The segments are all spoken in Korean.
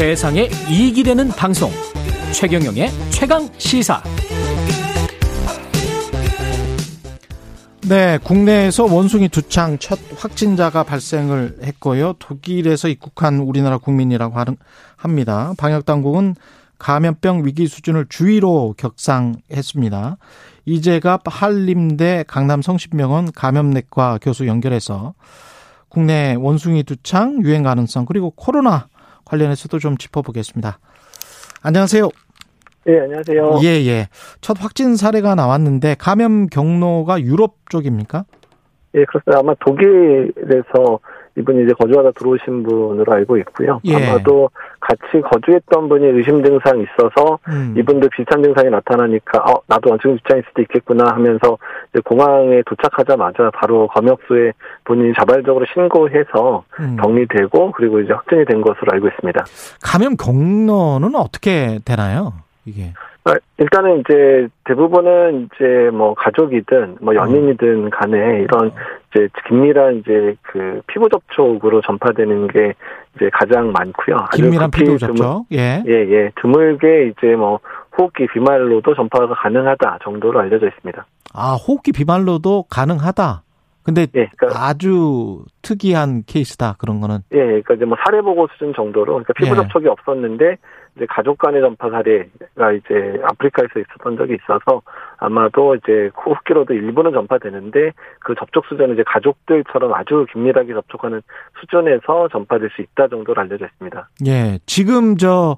세상에 이익이 되는 방송 최경영의 최강 시사 네, 국내에서 원숭이 두창 첫 확진자가 발생을 했고요. 독일에서 입국한 우리나라 국민이라고 합니다. 방역 당국은 감염병 위기 수준을 주의로 격상했습니다. 이재갑 한림대 강남 성심병원 감염내과 교수 연결해서 국내 원숭이 두창 유행 가능성 그리고 코로나 관련해서도 좀 짚어보겠습니다. 안녕하세요. 네, 안녕하세요. 예, 예. 첫 확진 사례가 나왔는데 감염 경로가 유럽 쪽입니까? 예, 그렇습니다. 아마 독일에서 이분이 이제 거주하다 들어오신 분으로 알고 있고요. 예. 아마도 같이 거주했던 분이 의심 증상이 있어서 음. 이분도 비슷한 증상이 나타나니까 어 나도 원증 입장일 수도 있겠구나 하면서 이제 공항에 도착하자마자 바로 검역소에 본인이 자발적으로 신고해서 음. 격리되고 그리고 이제 확진이 된 것으로 알고 있습니다. 감염 경로는 어떻게 되나요? 이게 아, 일단은 이제 대부분은 이제 뭐 가족이든 뭐 연인이든 간에 이런 이제 긴밀한 이제 그 피부 접촉으로 전파되는 게 이제 가장 많고요. 긴밀한 피부 접촉. 예. 예, 예. 드물게 이제 뭐 호흡기 비말로도 전파가 가능하다 정도로 알려져 있습니다. 아, 호흡기 비말로도 가능하다. 근데 예, 그러니까 아주 특이한 케이스다 그런 거는. 예, 그러니까 이제 뭐 사례 보고 수준 정도로 그러니까 피부 예. 접촉이 없었는데 이제 가족 간의 전파 사례가 이제 아프리카에서 있었던 적이 있어서 아마도 이제 호흡기로도 일부는 전파되는데 그 접촉 수준은 이제 가족들처럼 아주 긴밀하게 접촉하는 수준에서 전파될 수 있다 정도로 알려져 있습니다. 예, 지금 저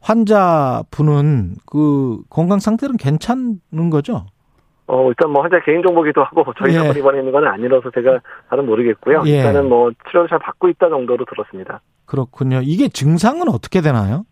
환자분은 그 건강 상태는 괜찮은 거죠? 어, 일단 뭐 환자 개인정보기도 하고 저희가 예. 이번에 있는 건 아니라서 제가 잘은 모르겠고요. 예. 일단은 뭐 치료를 잘 받고 있다 정도로 들었습니다. 그렇군요. 이게 증상은 어떻게 되나요?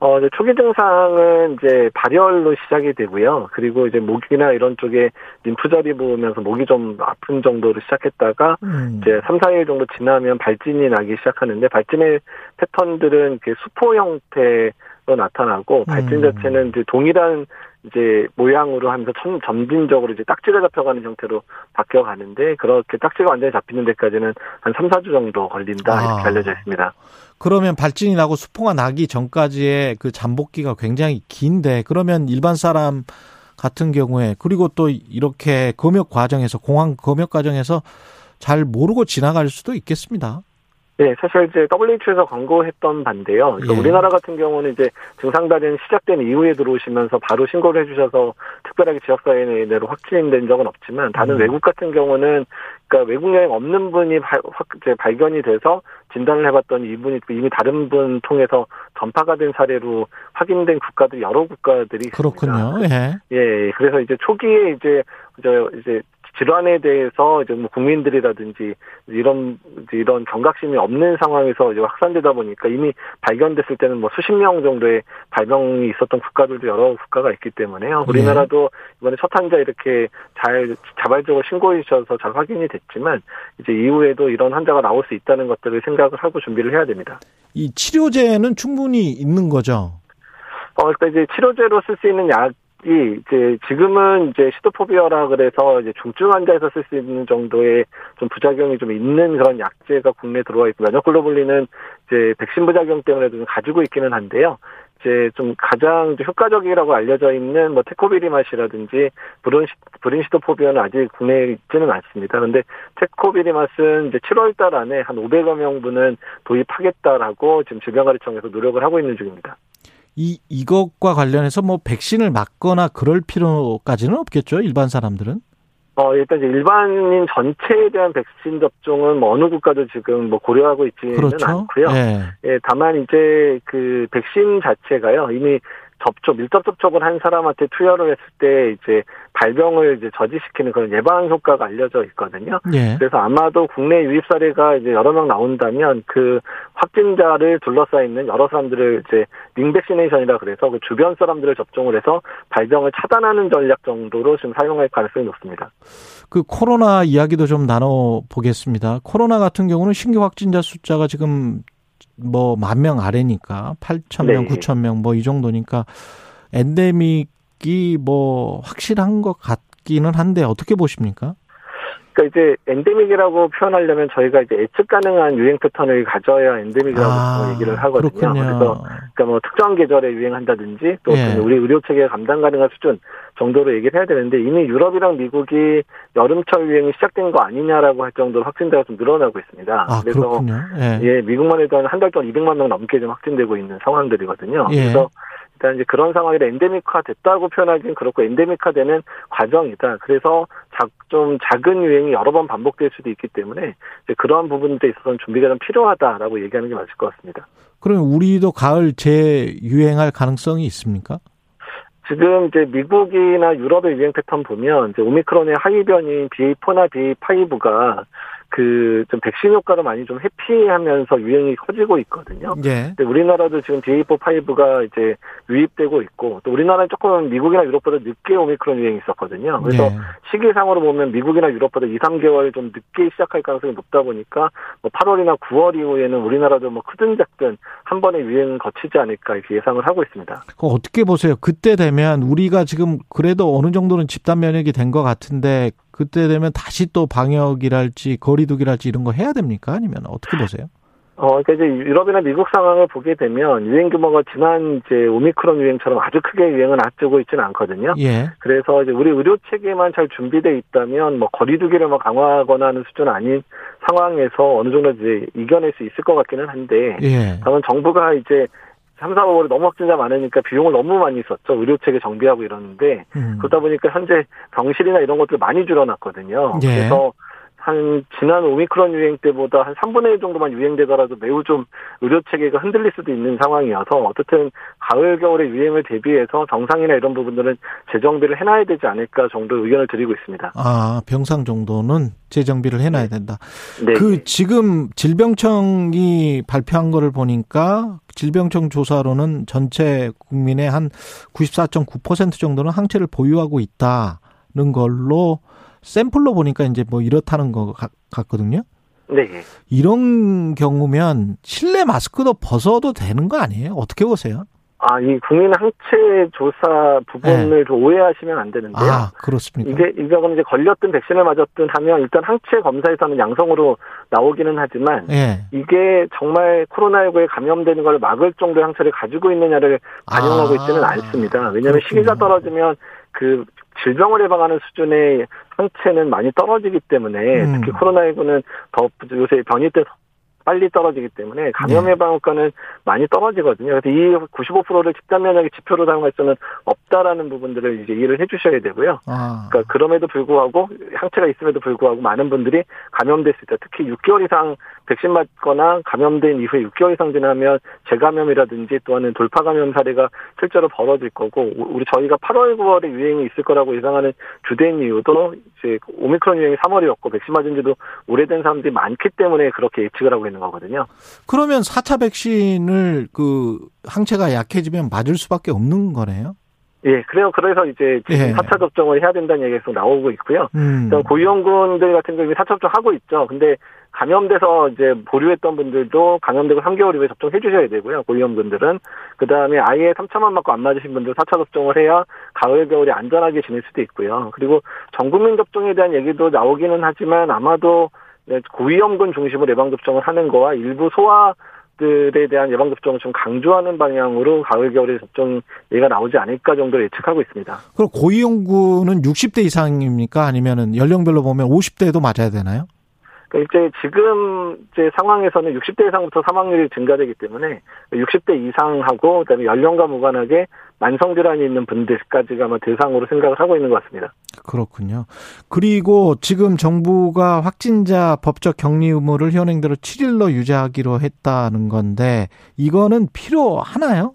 어, 이제 초기 증상은 이제 발열로 시작이 되고요. 그리고 이제 목이나 이런 쪽에 림프절이 부으면서 목이 좀 아픈 정도로 시작했다가 음. 이제 3, 4일 정도 지나면 발진이 나기 시작하는데 발진의 패턴들은 이렇게 수포 형태 로 나타나고 발진 음. 자체는 이제 동일한 이제 모양으로 하면서 점, 점진적으로 이제 딱지가 잡혀가는 형태로 바뀌어 가는데 그렇게 딱지가 완전히 잡히는 데까지는 한 3, 4주 정도 걸린다 아. 이렇게 알려져 있습니다. 그러면 발진이 나고 수포가 나기 전까지의 그 잠복기가 굉장히 긴데 그러면 일반 사람 같은 경우에 그리고 또 이렇게 검역 과정에서 공항 검역 과정에서 잘 모르고 지나갈 수도 있겠습니다. 네, 사실 이제 WHO에서 광고했던 반대요. 그러니까 예. 우리나라 같은 경우는 이제 증상 발현 시작된 이후에 들어오시면서 바로 신고를 해주셔서 특별하게 지역사회 내로 확진된 적은 없지만 다른 음. 외국 같은 경우는 그러니까 외국 여행 없는 분이 발, 이제 발견이 돼서 진단을 해봤더니 이분이 이미 다른 분 통해서 전파가 된 사례로 확인된 국가들이 여러 국가들이 그렇군요. 있습니다. 예. 예. 그래서 이제 초기에 이제 저 이제 질환에 대해서 이제 뭐 국민들이라든지 이런 이런 경각심이 없는 상황에서 이제 확산되다 보니까 이미 발견됐을 때는 뭐 수십 명 정도의 발병이 있었던 국가들도 여러 국가가 있기 때문에요. 네. 우리나라도 이번에 첫 환자 이렇게 잘 자발적으로 신고해 주셔서 잘 확인이 됐지만 이제 이후에도 이런 환자가 나올 수 있다는 것들을 생각을 하고 준비를 해야 됩니다. 이 치료제는 충분히 있는 거죠. 어, 그러니까 이제 치료제로 쓸 수 있는 약 이, 이제, 지금은 이제 시도포비아라 그래서 이제 중증 환자에서 쓸 수 있는 정도의 좀 부작용이 좀 있는 그런 약제가 국내에 들어와 있고, 면역글로불린은 이제 백신 부작용 때문에도 좀 가지고 있기는 한데요. 이제 좀 가장 효과적이라고 알려져 있는 뭐 테코비리맛이라든지 브론시, 브린시도포비아는 아직 국내에 있지는 않습니다. 그런데 테코비리맛은 이제 7월 달 안에 한 500여 명분은 도입하겠다라고 지금 질병관리청에서 노력을 하고 있는 중입니다. 이 이것과 관련해서 뭐 백신을 맞거나 그럴 필요까지는 없겠죠 일반 사람들은? 어 일단 이제 일반인 전체에 대한 백신 접종은 뭐 어느 국가도 지금 뭐 고려하고 있지는 그렇죠? 않고요. 네. 예, 다만 이제 그 백신 자체가요 이미 접촉, 밀접 접촉을 한 사람한테 투여를 했을 때 이제 발병을 이제 저지시키는 그런 예방 효과가 알려져 있거든요. 예. 그래서 아마도 국내 유입 사례가 이제 여러 명 나온다면 그 확진자를 둘러싸 있는 여러 사람들을 이제 링백시네이션이라 그래서 그 주변 사람들을 접종을 해서 발병을 차단하는 전략 정도로 지금 사용할 가능성이 높습니다. 그 코로나 이야기도 좀 나눠 보겠습니다. 코로나 같은 경우는 신규 확진자 숫자가 지금 뭐 만 명 아래니까 8천 명, 네. 9천 명 뭐 이 정도니까 엔데믹이 뭐 확실한 것 같기는 한데 어떻게 보십니까? 그러니까 이제 엔데믹이라고 표현하려면 저희가 이제 예측 가능한 유행 패턴을 가져야 엔데믹이라고 아, 얘기를 하거든요. 그렇군요. 그래서 그러니까 뭐 특정 계절에 유행한다든지 또 예. 우리 의료 체계 감당 가능한 수준 정도로 얘기를 해야 되는데 이미 유럽이랑 미국이 여름철 유행이 시작된 거 아니냐라고 할 정도로 확진자가 좀 늘어나고 있습니다. 아, 그래서 예. 예. 미국만 해도 한달 동안 200만 명 넘게 좀 확진되고 있는 상황들이거든요. 예. 그래서 일단 이제 그런 상황이라 엔데믹화 됐다고 표현하기는 그렇고 엔데믹화 되는 과정이다. 그래서 작, 좀 작은 유행이 여러 번 반복될 수도 있기 때문에 이제 그러한 부분들에 있어서는 준비가 좀 필요하다라고 얘기하는 게 맞을 것 같습니다. 그럼 우리도 가을 재유행할 가능성이 있습니까? 지금 이제 미국이나 유럽의 유행 패턴 보면 이제 오미크론의 하위 변인 BA4나 BA5가 그 좀 백신 효과로 많이 좀 회피하면서 유행이 커지고 있거든요. 예. 근데 우리나라도 지금 BA4, 5가 이제 유입되고 있고 또 우리나라는 조금 미국이나 유럽보다 늦게 오미크론 유행이 있었거든요. 그래서 예. 시기상으로 보면 미국이나 유럽보다 2, 3개월 좀 늦게 시작할 가능성이 높다 보니까 뭐 8월이나 9월 이후에는 우리나라도 뭐 크든 작든 한 번의 유행은 거치지 않을까 이렇게 예상을 하고 있습니다. 그 어떻게 보세요? 그때 되면 우리가 지금 그래도 어느 정도는 집단 면역이 된 것 같은데 그때 되면 다시 또 방역이랄지 거리두기랄지 이런 거 해야 됩니까? 아니면 어떻게 보세요? 어, 그러니까 이제 유럽이나 미국 상황을 보게 되면 유행 규모가 지난 이제 오미크론 유행처럼 아주 크게 유행을 앞두고 있지는 않거든요. 예. 그래서 이제 우리 의료 체계만 잘 준비돼 있다면 뭐 거리두기를 뭐 강화하거나 하는 수준 아닌 상황에서 어느 정도 이제 이겨낼 수 있을 것 같기는 한데, 예. 다만 정부가 이제 3, 4, 5월에 너무 확진자 많으니까 비용을 너무 많이 썼죠. 의료체계 정비하고 이러는데 음. 그러다 보니까 현재 병실이나 이런 것들 많이 줄여놨거든요. 예. 그래서 한 지난 오미크론 유행 때보다 한 3분의 1 정도만 유행되더라도 매우 좀 의료 체계가 흔들릴 수도 있는 상황이어서 어쨌든 가을 겨울의 유행을 대비해서 정상이나 이런 부분들은 재정비를 해놔야 되지 않을까 정도 의견을 드리고 있습니다. 아 병상 정도는 재정비를 해놔야 네. 된다. 네. 그 지금 질병청이 발표한 거를 보니까 질병청 조사로는 전체 국민의 한 94.9% 정도는 항체를 보유하고 있다는 걸로 샘플로 보니까 이제 뭐 이렇다는 거 같거든요. 네. 이런 경우면 실내 마스크도 벗어도 되는 거 아니에요? 어떻게 보세요? 아, 이 국민 항체 조사 부분을 네. 오해하시면 안 되는데요. 아, 그렇습니까? 이게, 이거 이제 걸렸든 백신을 맞았든 하면 일단 항체 검사에서는 양성으로 나오기는 하지만 네. 이게 정말 코로나19에 감염되는 걸 막을 정도의 항체를 가지고 있느냐를 반영하고 아, 있지는 않습니다. 왜냐하면 시기가 떨어지면 그 질병을 예방하는 수준의 상체는 많이 떨어지기 때문에 음. 특히 코로나19는 더 요새 변이 때 빨리 떨어지기 때문에 감염 네. 예방 효과는 많이 떨어지거든요. 그래서 이 95%를 집단 면역의 지표로 사용할 수는 없다라는 부분들을 이제 이해를 해주셔야 되고요. 아. 그러니까 그럼에도 불구하고 항체가 있음에도 불구하고 많은 분들이 감염됐을 때 특히 6개월 이상 백신 맞거나 감염된 이후에 6개월 이상 지나면 재감염이라든지 또는 돌파 감염 사례가 실제로 벌어질 거고 우리 저희가 8월 9월에 유행이 있을 거라고 예상하는 주된 이유도 이제 오미크론 유행이 3월이었고 백신 맞은 지도 오래된 사람들이 많기 때문에 그렇게 예측을 하고 있는 거거든요. 그러면 4차 백신을 그 항체가 약해지면 맞을 수밖에 없는 거네요. 예, 그래요. 그래서 이제 예. 4차 접종을 해야 된다는 얘기가 계속 나오고 있고요. 음. 고위험군들 같은 경우에 4차 접종 하고 있죠. 근데 감염돼서 이제 보류했던 분들도 감염되고 3개월 이후에 접종해 주셔야 되고요. 고위험군들은. 그 다음에 아예 3차만 맞고 안 맞으신 분들 4차 접종을 해야 가을, 겨울에 안전하게 지낼 수도 있고요. 그리고 전국민 접종에 대한 얘기도 나오기는 하지만 아마도 고위험군 중심으로 예방접종을 하는 거와 일부 소아 들에 대한 예방접종을 좀 강조하는 방향으로 가을 겨울에 접종 예가 나오지 않을까 정도 예측하고 있습니다. 그럼 고위험군은 60대 이상입니까? 아니면은 연령별로 보면 50대도 맞아야 되나요? 그러니까 이제 지금 이제 상황에서는 60대 이상부터 사망률이 증가되기 때문에 60대 이상하고 그다음에 연령과 무관하게 만성 질환이 있는 분들까지가 아마 대상으로 생각을 하고 있는 것 같습니다. 그렇군요. 그리고 지금 정부가 확진자 법적 격리 의무를 현행대로 7일로 유지하기로 했다는 건데 이거는 필요하나요?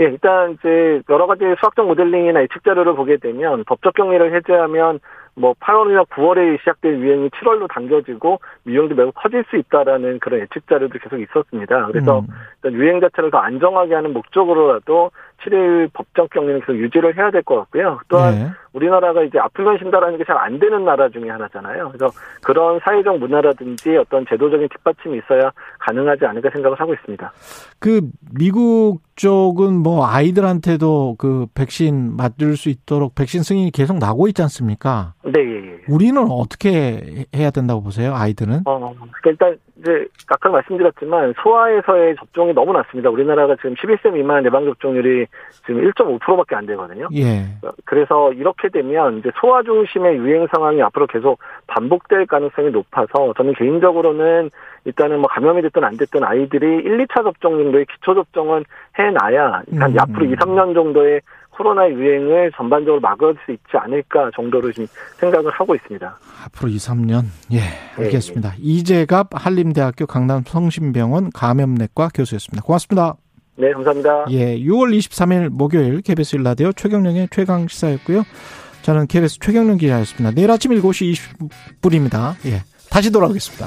예, 일단 이제 여러 가지 수학적 모델링이나 예측 자료를 보게 되면 법적 격리를 해제하면 뭐 8월이나 9월에 시작된 유행이 7월로 당겨지고 유행도 매우 커질 수 있다라는 그런 예측 자료도 계속 있었습니다. 그래서 음. 유행 자체를 더 안정하게 하는 목적으로라도 7일 법정 격리는 계속 유지를 해야 될 것 같고요. 또한 네. 우리나라가 이제 아프면 쉰다라는 게 잘 안 되는 나라 중에 하나잖아요. 그래서 그런 사회적 문화라든지 어떤 제도적인 뒷받침이 있어야 가능하지 않을까 생각을 하고 있습니다. 그 미국 쪽은 뭐 아이들한테도 그 백신 맞을 수 있도록 백신 승인이 계속 나고 있지 않습니까? 네. 예, 예. 우리는 어떻게 해야 된다고 보세요? 아이들은? 어, 그러니까 일단 이제 아까 말씀드렸지만 소아에서의 접종이 너무 낮습니다. 우리나라가 지금 11세 미만 예방 접종률이 지금 1.5%밖에 안 되거든요. 예. 그래서 이렇게 되면 이제 소아 중심의 유행 상황이 앞으로 계속 반복될 가능성이 높아서 저는 개인적으로는 일단은 뭐 감염이 됐든 안 됐든 아이들이 1, 2차 접종 정도의 기초 접종은 해놔야 한 음. 앞으로 2, 3년 정도의 코로나 유행을 전반적으로 막을 수 있지 않을까 정도로 지금 생각을 하고 있습니다. 앞으로 2, 3년. 예, 알겠습니다. 네, 네. 이재갑 한림대학교 강남 성심병원 감염내과 교수였습니다. 고맙습니다. 네, 감사합니다. 예, 6월 23일 목요일 KBS 일라디오 최경령의 최강 시사였고요. 저는 KBS 최경령 기자였습니다. 내일 아침 7시 20분입니다. 예, 다시 돌아오겠습니다.